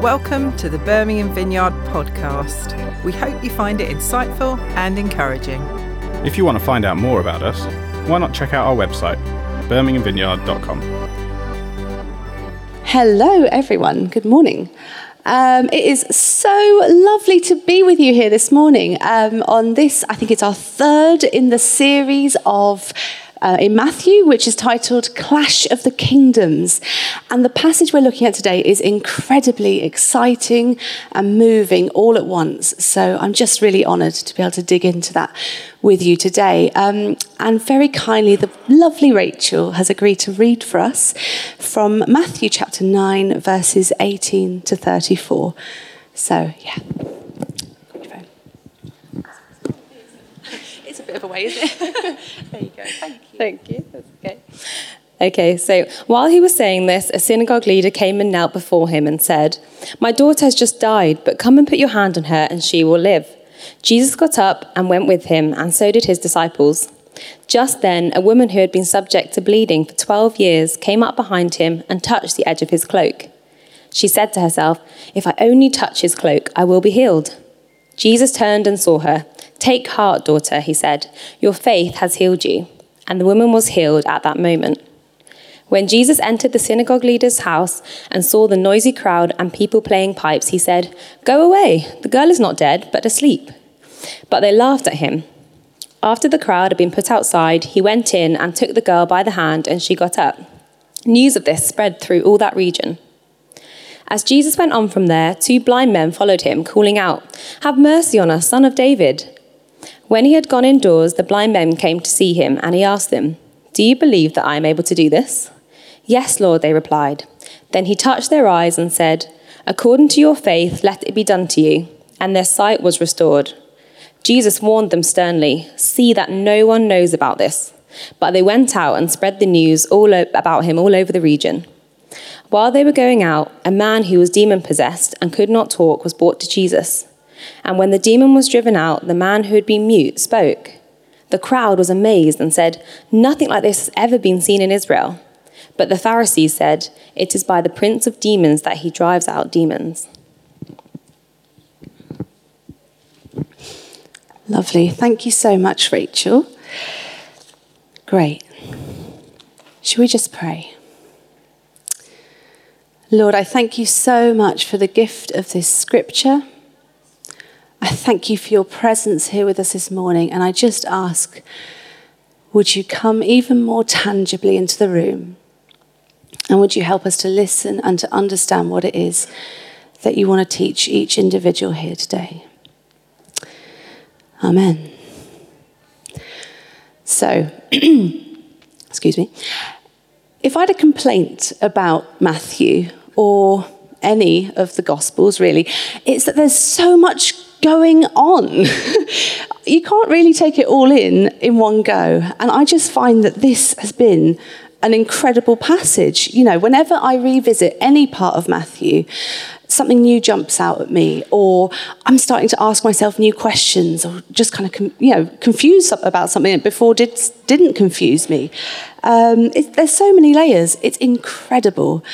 Welcome to the Birmingham Vineyard podcast. We hope you find it insightful and encouraging. If you want to find out more about us, why not check out our website, birminghamvineyard.com. Hello, everyone. Good morning. Um, it is so lovely to be with you here this morning um, on this. I think it's our third in the series of uh, in Matthew, which is titled Clash of the Kingdoms. And the passage we're looking at today is incredibly exciting and moving all at once. So I'm just really honoured to be able to dig into that with you today. Um, and very kindly, the lovely Rachel has agreed to read for us from Matthew chapter 9, verses 18 to 34. So, yeah. It's a bit of a way, isn't it? there you go. Thank you. Thank you. That's okay. Okay, so while he was saying this, a synagogue leader came and knelt before him and said, My daughter has just died, but come and put your hand on her, and she will live. Jesus got up and went with him, and so did his disciples. Just then, a woman who had been subject to bleeding for 12 years came up behind him and touched the edge of his cloak. She said to herself, If I only touch his cloak, I will be healed. Jesus turned and saw her. Take heart, daughter, he said. Your faith has healed you. And the woman was healed at that moment. When Jesus entered the synagogue leader's house and saw the noisy crowd and people playing pipes, he said, Go away, the girl is not dead, but asleep. But they laughed at him. After the crowd had been put outside, he went in and took the girl by the hand, and she got up. News of this spread through all that region. As Jesus went on from there, two blind men followed him, calling out, Have mercy on us, son of David. When he had gone indoors, the blind men came to see him, and he asked them, Do you believe that I am able to do this? Yes, Lord, they replied. Then he touched their eyes and said, According to your faith, let it be done to you. And their sight was restored. Jesus warned them sternly, See that no one knows about this. But they went out and spread the news all about him all over the region. While they were going out, a man who was demon possessed and could not talk was brought to Jesus. And when the demon was driven out, the man who had been mute spoke. The crowd was amazed and said, Nothing like this has ever been seen in Israel. But the Pharisees said, It is by the prince of demons that he drives out demons. Lovely. Thank you so much, Rachel. Great. Should we just pray? Lord, I thank you so much for the gift of this scripture. I thank you for your presence here with us this morning, and I just ask, would you come even more tangibly into the room? And would you help us to listen and to understand what it is that you want to teach each individual here today? Amen. So, excuse me. If I had a complaint about Matthew or any of the Gospels, really, it's that there's so much going on. you can't really take it all in in one go. And I just find that this has been an incredible passage. You know, whenever I revisit any part of Matthew, something new jumps out at me, or I'm starting to ask myself new questions, or just kind of, you know, confused about something that before did, didn't confuse me. Um, it, there's so many layers. It's incredible.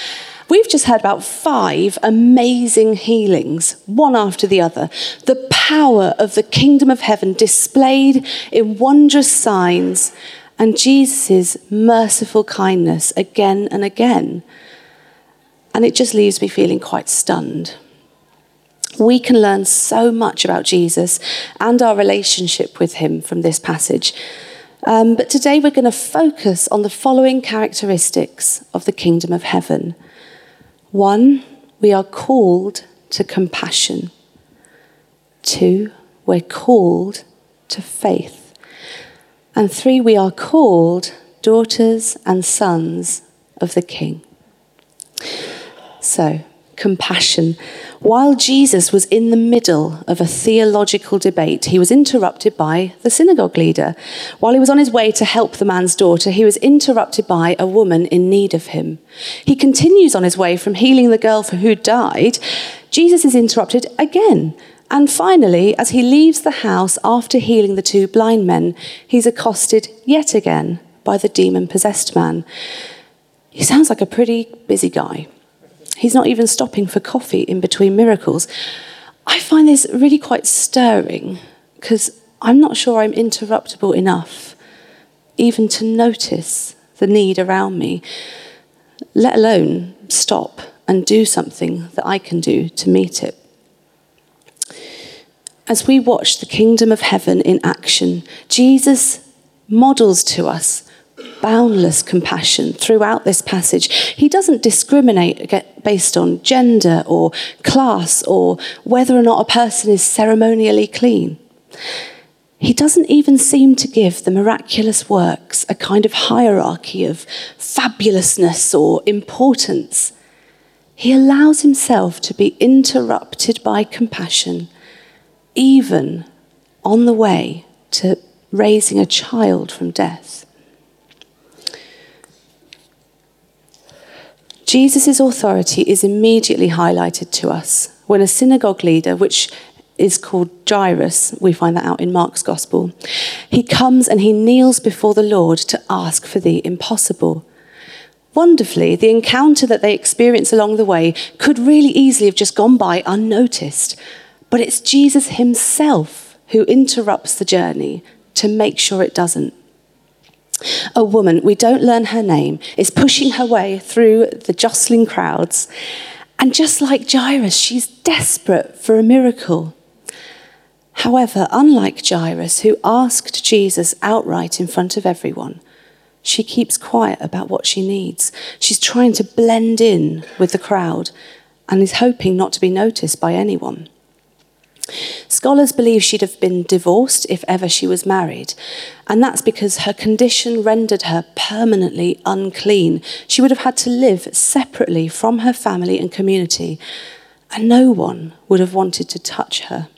We've just heard about five amazing healings, one after the other. The power of the kingdom of heaven displayed in wondrous signs and Jesus' merciful kindness again and again. And it just leaves me feeling quite stunned. We can learn so much about Jesus and our relationship with him from this passage. Um, but today we're going to focus on the following characteristics of the kingdom of heaven. One, we are called to compassion. Two, we're called to faith. And three, we are called daughters and sons of the King. So, compassion. While Jesus was in the middle of a theological debate, he was interrupted by the synagogue leader. While he was on his way to help the man's daughter, he was interrupted by a woman in need of him. He continues on his way from healing the girl for who died. Jesus is interrupted again. And finally, as he leaves the house after healing the two blind men, he's accosted yet again by the demon possessed man. He sounds like a pretty busy guy. He's not even stopping for coffee in between miracles. I find this really quite stirring because I'm not sure I'm interruptible enough even to notice the need around me, let alone stop and do something that I can do to meet it. As we watch the kingdom of heaven in action, Jesus models to us boundless compassion throughout this passage. He doesn't discriminate based on gender or class or whether or not a person is ceremonially clean. He doesn't even seem to give the miraculous works a kind of hierarchy of fabulousness or importance. He allows himself to be interrupted by compassion, even on the way to raising a child from death. Jesus' authority is immediately highlighted to us when a synagogue leader, which is called Jairus. We find that out in Mark's Gospel. He comes and he kneels before the Lord to ask for the impossible. Wonderfully, the encounter that they experience along the way could really easily have just gone by unnoticed. But it's Jesus himself who interrupts the journey to make sure it doesn't. A woman, we don't learn her name, is pushing her way through the jostling crowds. And just like Jairus, she's desperate for a miracle. However, unlike Jairus, who asked Jesus outright in front of everyone, she keeps quiet about what she needs. She's trying to blend in with the crowd and is hoping not to be noticed by anyone. Scholars believe she'd have been divorced if ever she was married, and that's because her condition rendered her permanently unclean. She would have had to live separately from her family and community, and no one would have wanted to touch her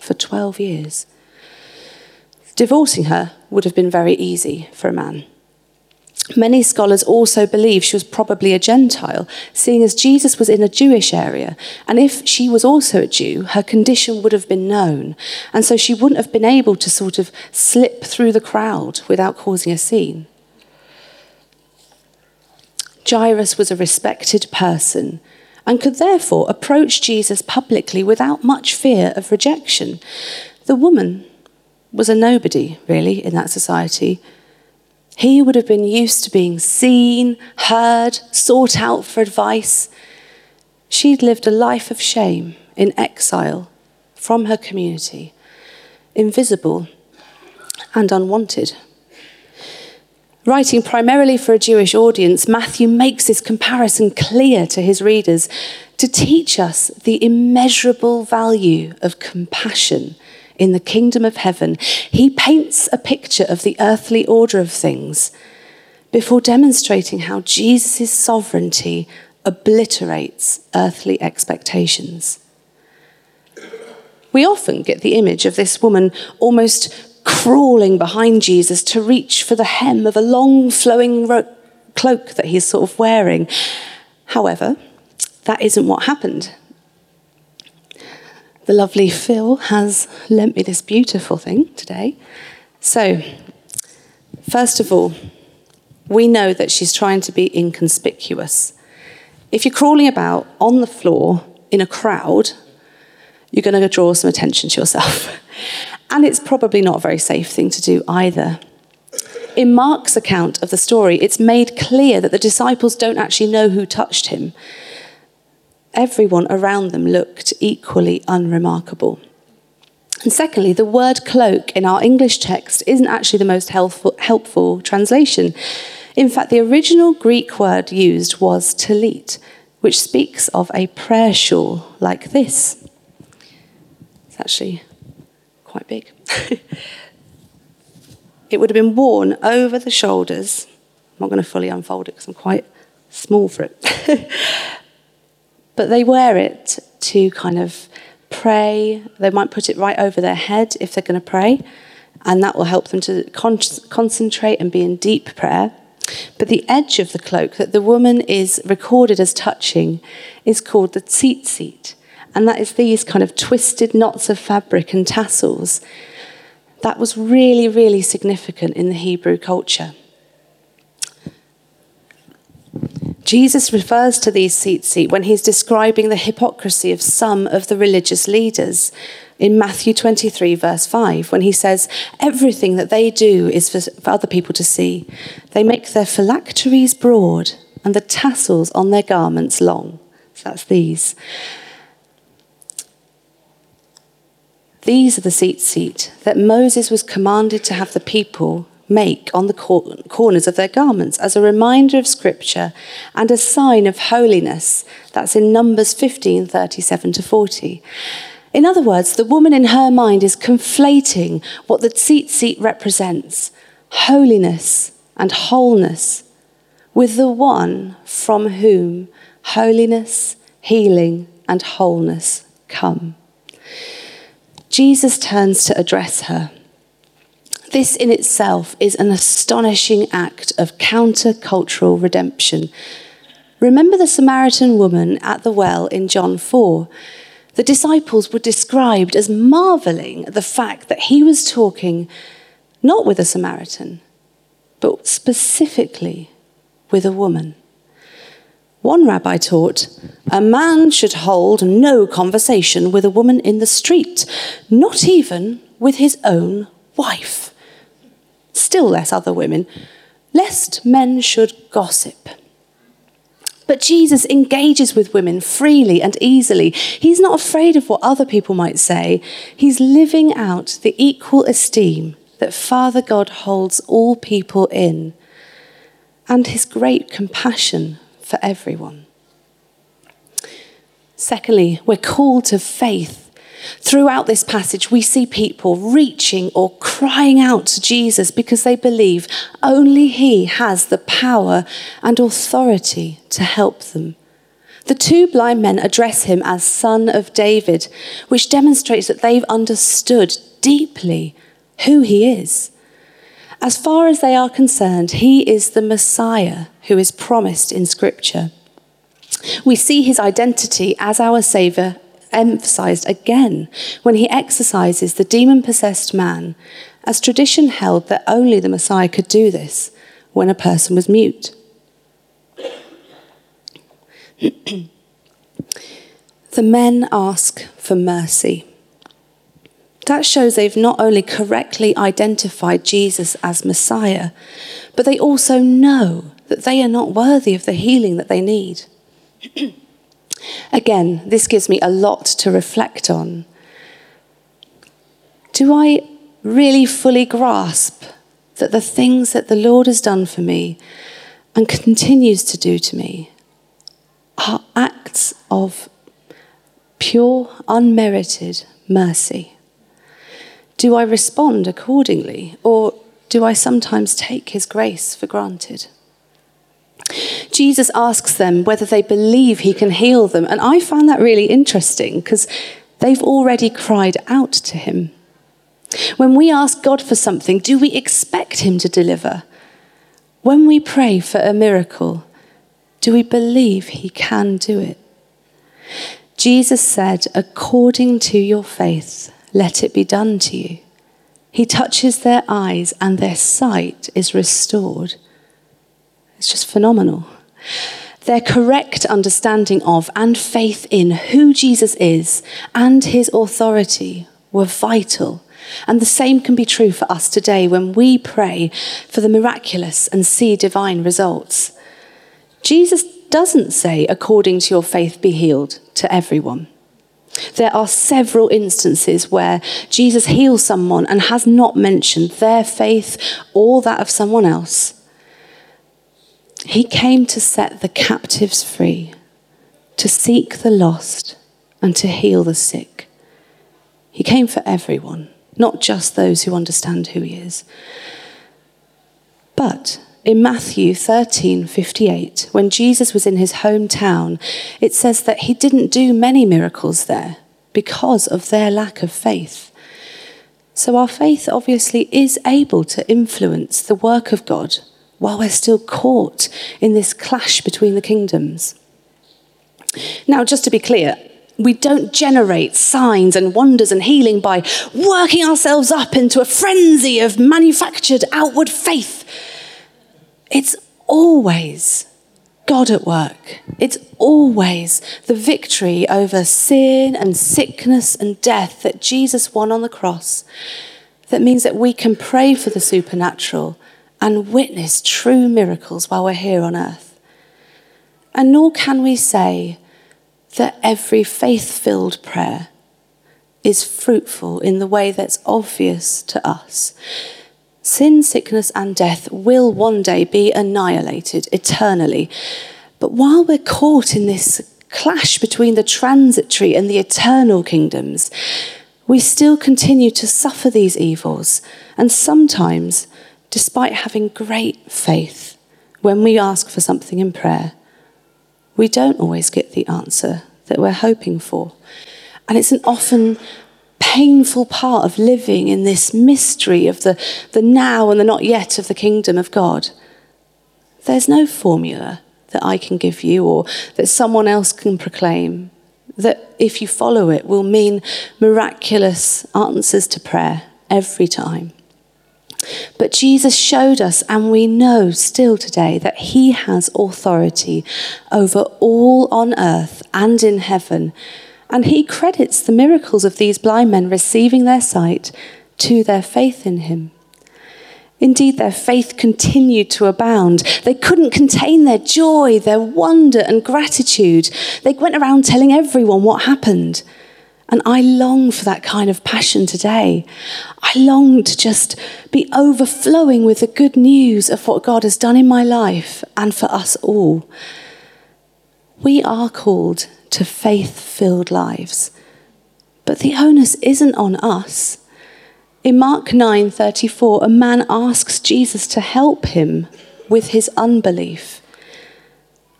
for 12 years. Divorcing her would have been very easy for a man. Many scholars also believe she was probably a Gentile, seeing as Jesus was in a Jewish area. And if she was also a Jew, her condition would have been known. And so she wouldn't have been able to sort of slip through the crowd without causing a scene. Jairus was a respected person and could therefore approach Jesus publicly without much fear of rejection. The woman was a nobody, really, in that society. He would have been used to being seen, heard, sought out for advice. She'd lived a life of shame in exile from her community, invisible and unwanted. Writing primarily for a Jewish audience, Matthew makes this comparison clear to his readers to teach us the immeasurable value of compassion in the kingdom of heaven. He paints a picture of the earthly order of things before demonstrating how Jesus' sovereignty obliterates earthly expectations. We often get the image of this woman almost crawling behind Jesus to reach for the hem of a long flowing ro- cloak that he's sort of wearing. However, that isn't what happened. The lovely Phil has lent me this beautiful thing today. So, first of all, we know that she's trying to be inconspicuous. If you're crawling about on the floor in a crowd, you're going to draw some attention to yourself. And it's probably not a very safe thing to do either. In Mark's account of the story, it's made clear that the disciples don't actually know who touched him. Everyone around them looked equally unremarkable. And secondly, the word cloak in our English text isn't actually the most helpful, helpful translation. In fact, the original Greek word used was tallit, which speaks of a prayer shawl like this. It's actually quite big. it would have been worn over the shoulders. I'm not going to fully unfold it because I'm quite small for it. but they wear it to kind of pray. They might put it right over their head if they're going to pray, and that will help them to con- concentrate and be in deep prayer. But the edge of the cloak that the woman is recorded as touching is called the tzitzit. And that is these kind of twisted knots of fabric and tassels. That was really, really significant in the Hebrew culture. Jesus refers to these tzitzits when he's describing the hypocrisy of some of the religious leaders in Matthew 23, verse 5, when he says, Everything that they do is for, for other people to see. They make their phylacteries broad and the tassels on their garments long. So that's these. These are the tzitzit that Moses was commanded to have the people make on the cor- corners of their garments as a reminder of scripture and a sign of holiness. That's in Numbers 15 37 to 40. In other words, the woman in her mind is conflating what the seat represents holiness and wholeness with the one from whom holiness, healing, and wholeness come. Jesus turns to address her. This in itself is an astonishing act of countercultural redemption. Remember the Samaritan woman at the well in John 4 the disciples were described as marveling at the fact that he was talking not with a Samaritan, but specifically with a woman. One rabbi taught a man should hold no conversation with a woman in the street, not even with his own wife, still less other women, lest men should gossip. But Jesus engages with women freely and easily. He's not afraid of what other people might say. He's living out the equal esteem that Father God holds all people in and his great compassion for everyone. Secondly, we're called to faith Throughout this passage, we see people reaching or crying out to Jesus because they believe only He has the power and authority to help them. The two blind men address him as Son of David, which demonstrates that they've understood deeply who he is. As far as they are concerned, he is the Messiah who is promised in Scripture. We see his identity as our Saviour emphasized again when he exorcises the demon possessed man, as tradition held that only the Messiah could do this when a person was mute. the men ask for mercy. That shows they've not only correctly identified Jesus as Messiah, but they also know that they are not worthy of the healing that they need. Again, this gives me a lot to reflect on. Do I really fully grasp that the things that the Lord has done for me and continues to do to me are acts of pure, unmerited mercy? Do I respond accordingly, or do I sometimes take his grace for granted? Jesus asks them whether they believe he can heal them. And I find that really interesting because they've already cried out to him. When we ask God for something, do we expect him to deliver? When we pray for a miracle, do we believe he can do it? Jesus said, According to your faith, let it be done to you. He touches their eyes and their sight is restored. It's just phenomenal. Their correct understanding of and faith in who Jesus is and his authority were vital. And the same can be true for us today when we pray for the miraculous and see divine results. Jesus doesn't say, according to your faith, be healed to everyone. There are several instances where Jesus heals someone and has not mentioned their faith or that of someone else. He came to set the captives free, to seek the lost, and to heal the sick. He came for everyone, not just those who understand who he is. But in Matthew 13:58, when Jesus was in his hometown, it says that he didn't do many miracles there because of their lack of faith. So our faith obviously is able to influence the work of God while we're still caught in this clash between the kingdoms. Now, just to be clear, we don't generate signs and wonders and healing by working ourselves up into a frenzy of manufactured outward faith. It's always God at work. It's always the victory over sin and sickness and death that Jesus won on the cross that means that we can pray for the supernatural and witness true miracles while we're here on earth. And nor can we say that every faith filled prayer is fruitful in the way that's obvious to us. Sin, sickness, and death will one day be annihilated eternally. But while we're caught in this clash between the transitory and the eternal kingdoms, we still continue to suffer these evils. And sometimes, despite having great faith, when we ask for something in prayer, we don't always get the answer that we're hoping for. And it's an often painful part of living in this mystery of the, the now and the not yet of the kingdom of God. There's no formula that I can give you or that someone else can proclaim that if you follow it will mean miraculous answers to prayer every time. But Jesus showed us, and we know still today, that He has authority over all on earth and in heaven. And He credits the miracles of these blind men receiving their sight to their faith in Him. Indeed, their faith continued to abound. They couldn't contain their joy, their wonder, and gratitude. They went around telling everyone what happened. And I long for that kind of passion today. I long to just be overflowing with the good news of what God has done in my life and for us all. We are called to faith filled lives, but the onus isn't on us. In Mark 9:34, a man asks Jesus to help him with his unbelief.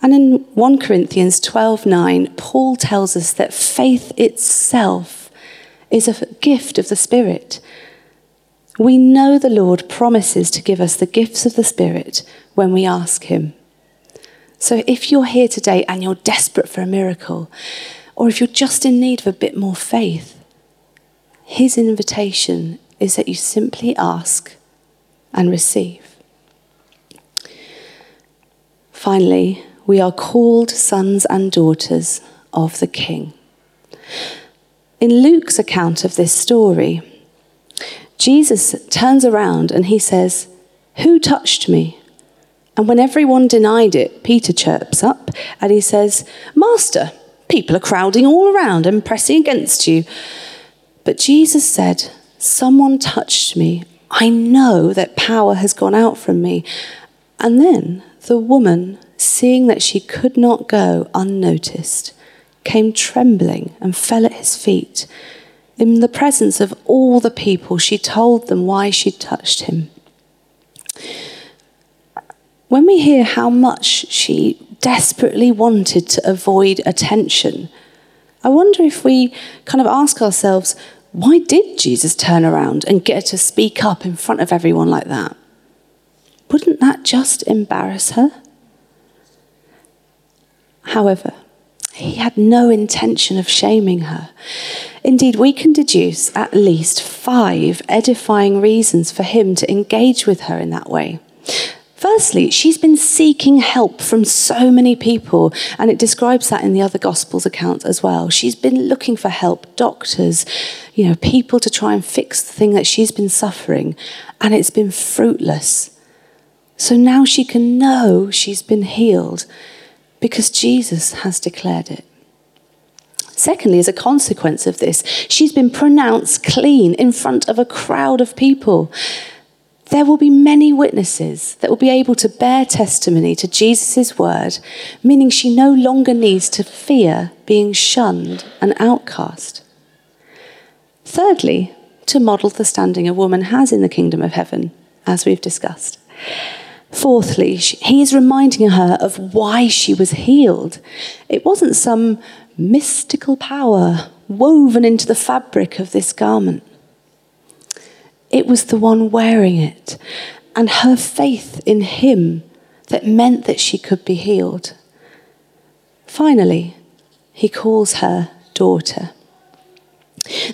And in 1 Corinthians 12:9, Paul tells us that faith itself is a gift of the Spirit. We know the Lord promises to give us the gifts of the Spirit when we ask him. So if you're here today and you're desperate for a miracle, or if you're just in need of a bit more faith, his invitation is that you simply ask and receive. Finally, we are called sons and daughters of the King. In Luke's account of this story, Jesus turns around and he says, Who touched me? And when everyone denied it, Peter chirps up and he says, Master, people are crowding all around and pressing against you. But Jesus said, Someone touched me. I know that power has gone out from me. And then the woman, seeing that she could not go unnoticed, came trembling and fell at his feet. In the presence of all the people, she told them why she touched him. When we hear how much she desperately wanted to avoid attention, I wonder if we kind of ask ourselves, why did Jesus turn around and get her to speak up in front of everyone like that? Wouldn't that just embarrass her? However, he had no intention of shaming her. Indeed, we can deduce at least five edifying reasons for him to engage with her in that way. Firstly, she's been seeking help from so many people, and it describes that in the other Gospels account as well. She's been looking for help, doctors, you know, people to try and fix the thing that she's been suffering, and it's been fruitless. So now she can know she's been healed because Jesus has declared it. Secondly, as a consequence of this, she's been pronounced clean in front of a crowd of people there will be many witnesses that will be able to bear testimony to Jesus' word, meaning she no longer needs to fear being shunned and outcast. Thirdly, to model the standing a woman has in the kingdom of heaven, as we've discussed. Fourthly, he is reminding her of why she was healed. It wasn't some mystical power woven into the fabric of this garment. It was the one wearing it and her faith in him that meant that she could be healed. Finally, he calls her daughter.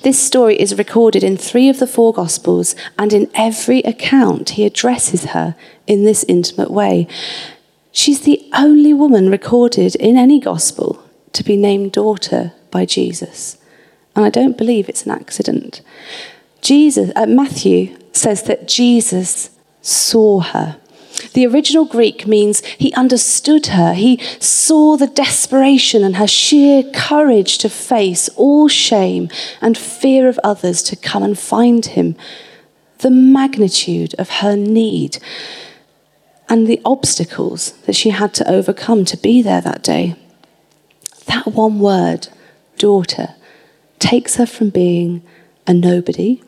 This story is recorded in three of the four Gospels, and in every account, he addresses her in this intimate way. She's the only woman recorded in any gospel to be named daughter by Jesus. And I don't believe it's an accident. Jesus, uh, Matthew says that Jesus saw her. The original Greek means he understood her. He saw the desperation and her sheer courage to face all shame and fear of others to come and find him. The magnitude of her need and the obstacles that she had to overcome to be there that day. That one word, daughter, takes her from being a nobody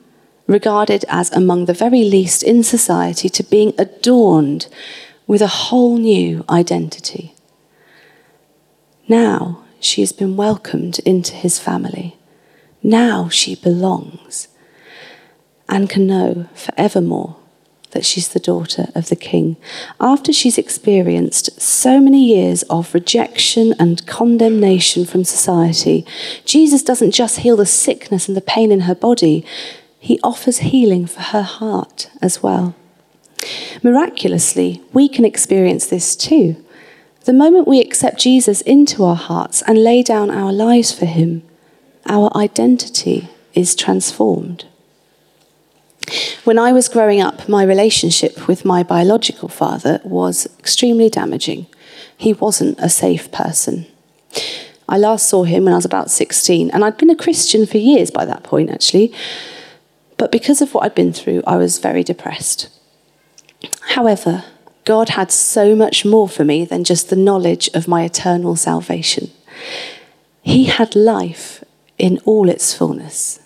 regarded as among the very least in society, to being adorned with a whole new identity. Now she has been welcomed into his family. Now she belongs and can know forevermore that she's the daughter of the king. After she's experienced so many years of rejection and condemnation from society, Jesus doesn't just heal the sickness and the pain in her body, he offers healing for her heart as well. Miraculously, we can experience this too. The moment we accept Jesus into our hearts and lay down our lives for him, our identity is transformed. When I was growing up, my relationship with my biological father was extremely damaging. He wasn't a safe person. I last saw him when I was about 16, and I'd been a Christian for years by that point, actually. But because of what I'd been through, I was very depressed. However, God had so much more for me than just the knowledge of my eternal salvation. He had life in all its fullness.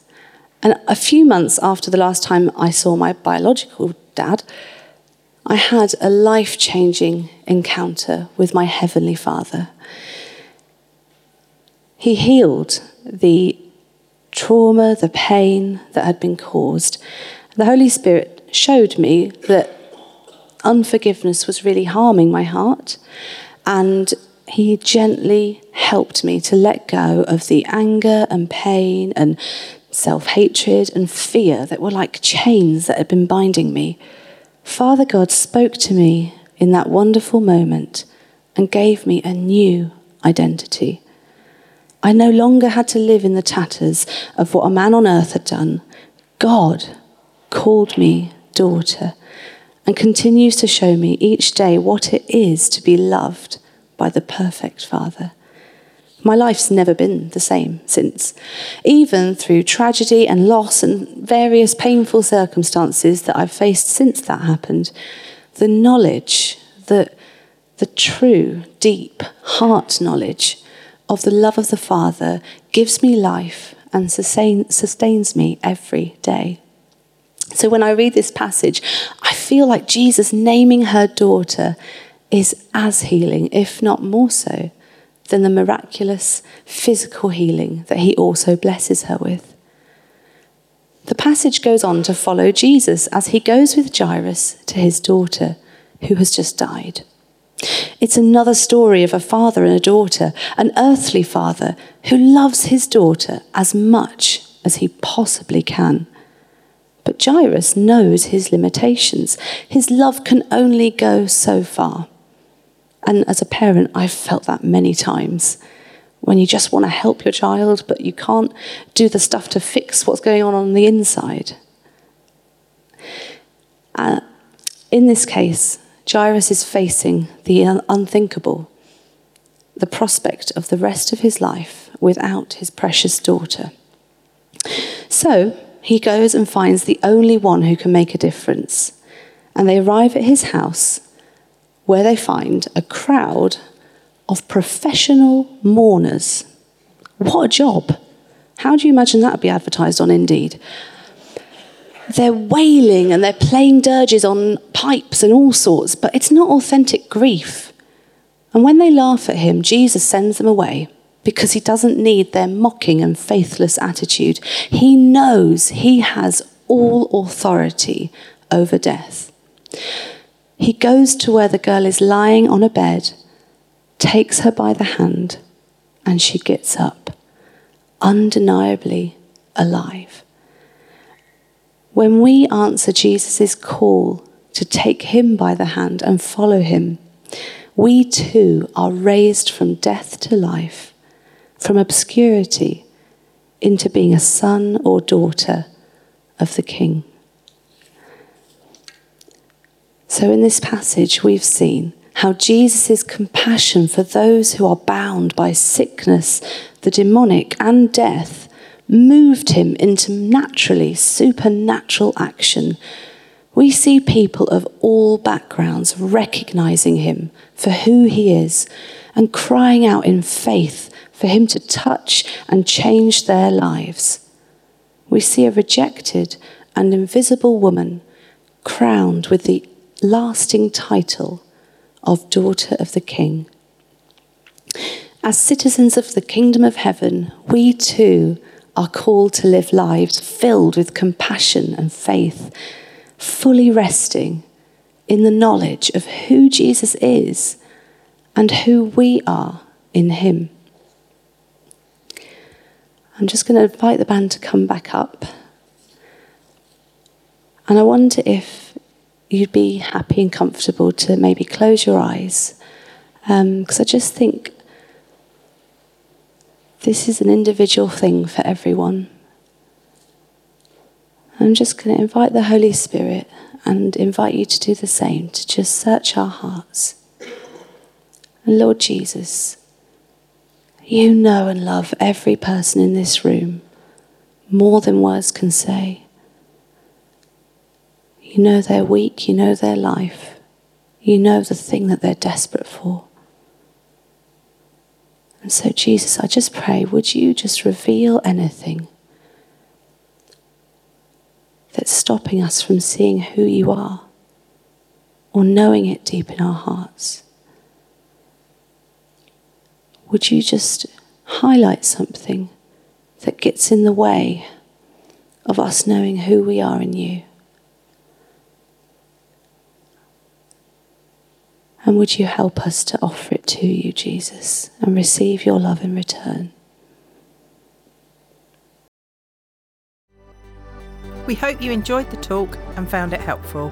And a few months after the last time I saw my biological dad, I had a life changing encounter with my Heavenly Father. He healed the trauma, the pain that had been caused. The Holy Spirit showed me that unforgiveness was really harming my heart, and He gently helped me to let go of the anger and pain and self hatred and fear that were like chains that had been binding me. Father God spoke to me in that wonderful moment and gave me a new identity. I no longer had to live in the tatters of what a man on earth had done. God called me daughter and continues to show me each day what it is to be loved by the perfect Father. My life's never been the same since. Even through tragedy and loss and various painful circumstances that I've faced since that happened, the knowledge that the true, deep heart knowledge of the love of the Father gives me life and sustain, sustains me every day. So when I read this passage, I feel like Jesus naming her daughter is as healing, if not more so, than the miraculous physical healing that he also blesses her with. The passage goes on to follow Jesus as he goes with Jairus to his daughter, who has just died. It's another story of a father and a daughter, an earthly father who loves his daughter as much as he possibly can. But Jairus knows his limitations. His love can only go so far. And as a parent, I've felt that many times when you just want to help your child, but you can't do the stuff to fix what's going on on the inside. Uh, in this case, Jairus is facing the unthinkable, the prospect of the rest of his life without his precious daughter. So he goes and finds the only one who can make a difference. And they arrive at his house where they find a crowd of professional mourners. What a job! How do you imagine that would be advertised on Indeed? They're wailing and they're playing dirges on pipes and all sorts, but it's not authentic grief. And when they laugh at him, Jesus sends them away because he doesn't need their mocking and faithless attitude. He knows he has all authority over death. He goes to where the girl is lying on a bed, takes her by the hand, and she gets up, undeniably alive. When we answer Jesus' call to take him by the hand and follow him, we too are raised from death to life, from obscurity into being a son or daughter of the King. So, in this passage, we've seen how Jesus' compassion for those who are bound by sickness, the demonic, and death moved him into naturally supernatural action. We see people of all backgrounds recognizing him for who he is and crying out in faith for him to touch and change their lives. We see a rejected and invisible woman crowned with the lasting title of Daughter of the King. As citizens of the kingdom of heaven, we too are called to live lives filled with compassion and faith, fully resting in the knowledge of who Jesus is and who we are in Him. I'm just going to invite the band to come back up. And I wonder if you'd be happy and comfortable to maybe close your eyes. Because um, I just think this is an individual thing for everyone. I'm just going to invite the Holy Spirit and invite you to do the same, to just search our hearts. And Lord Jesus, you know and love every person in this room more than words can say. You know they're weak, you know their life, you know the thing that they're desperate for. And so, Jesus, I just pray, would you just reveal anything that's stopping us from seeing who you are or knowing it deep in our hearts? Would you just highlight something that gets in the way of us knowing who we are in you? And would you help us to offer it to you, Jesus, and receive your love in return? We hope you enjoyed the talk and found it helpful.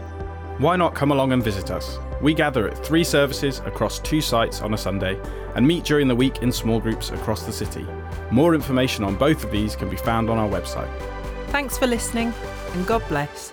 Why not come along and visit us? We gather at three services across two sites on a Sunday and meet during the week in small groups across the city. More information on both of these can be found on our website. Thanks for listening and God bless.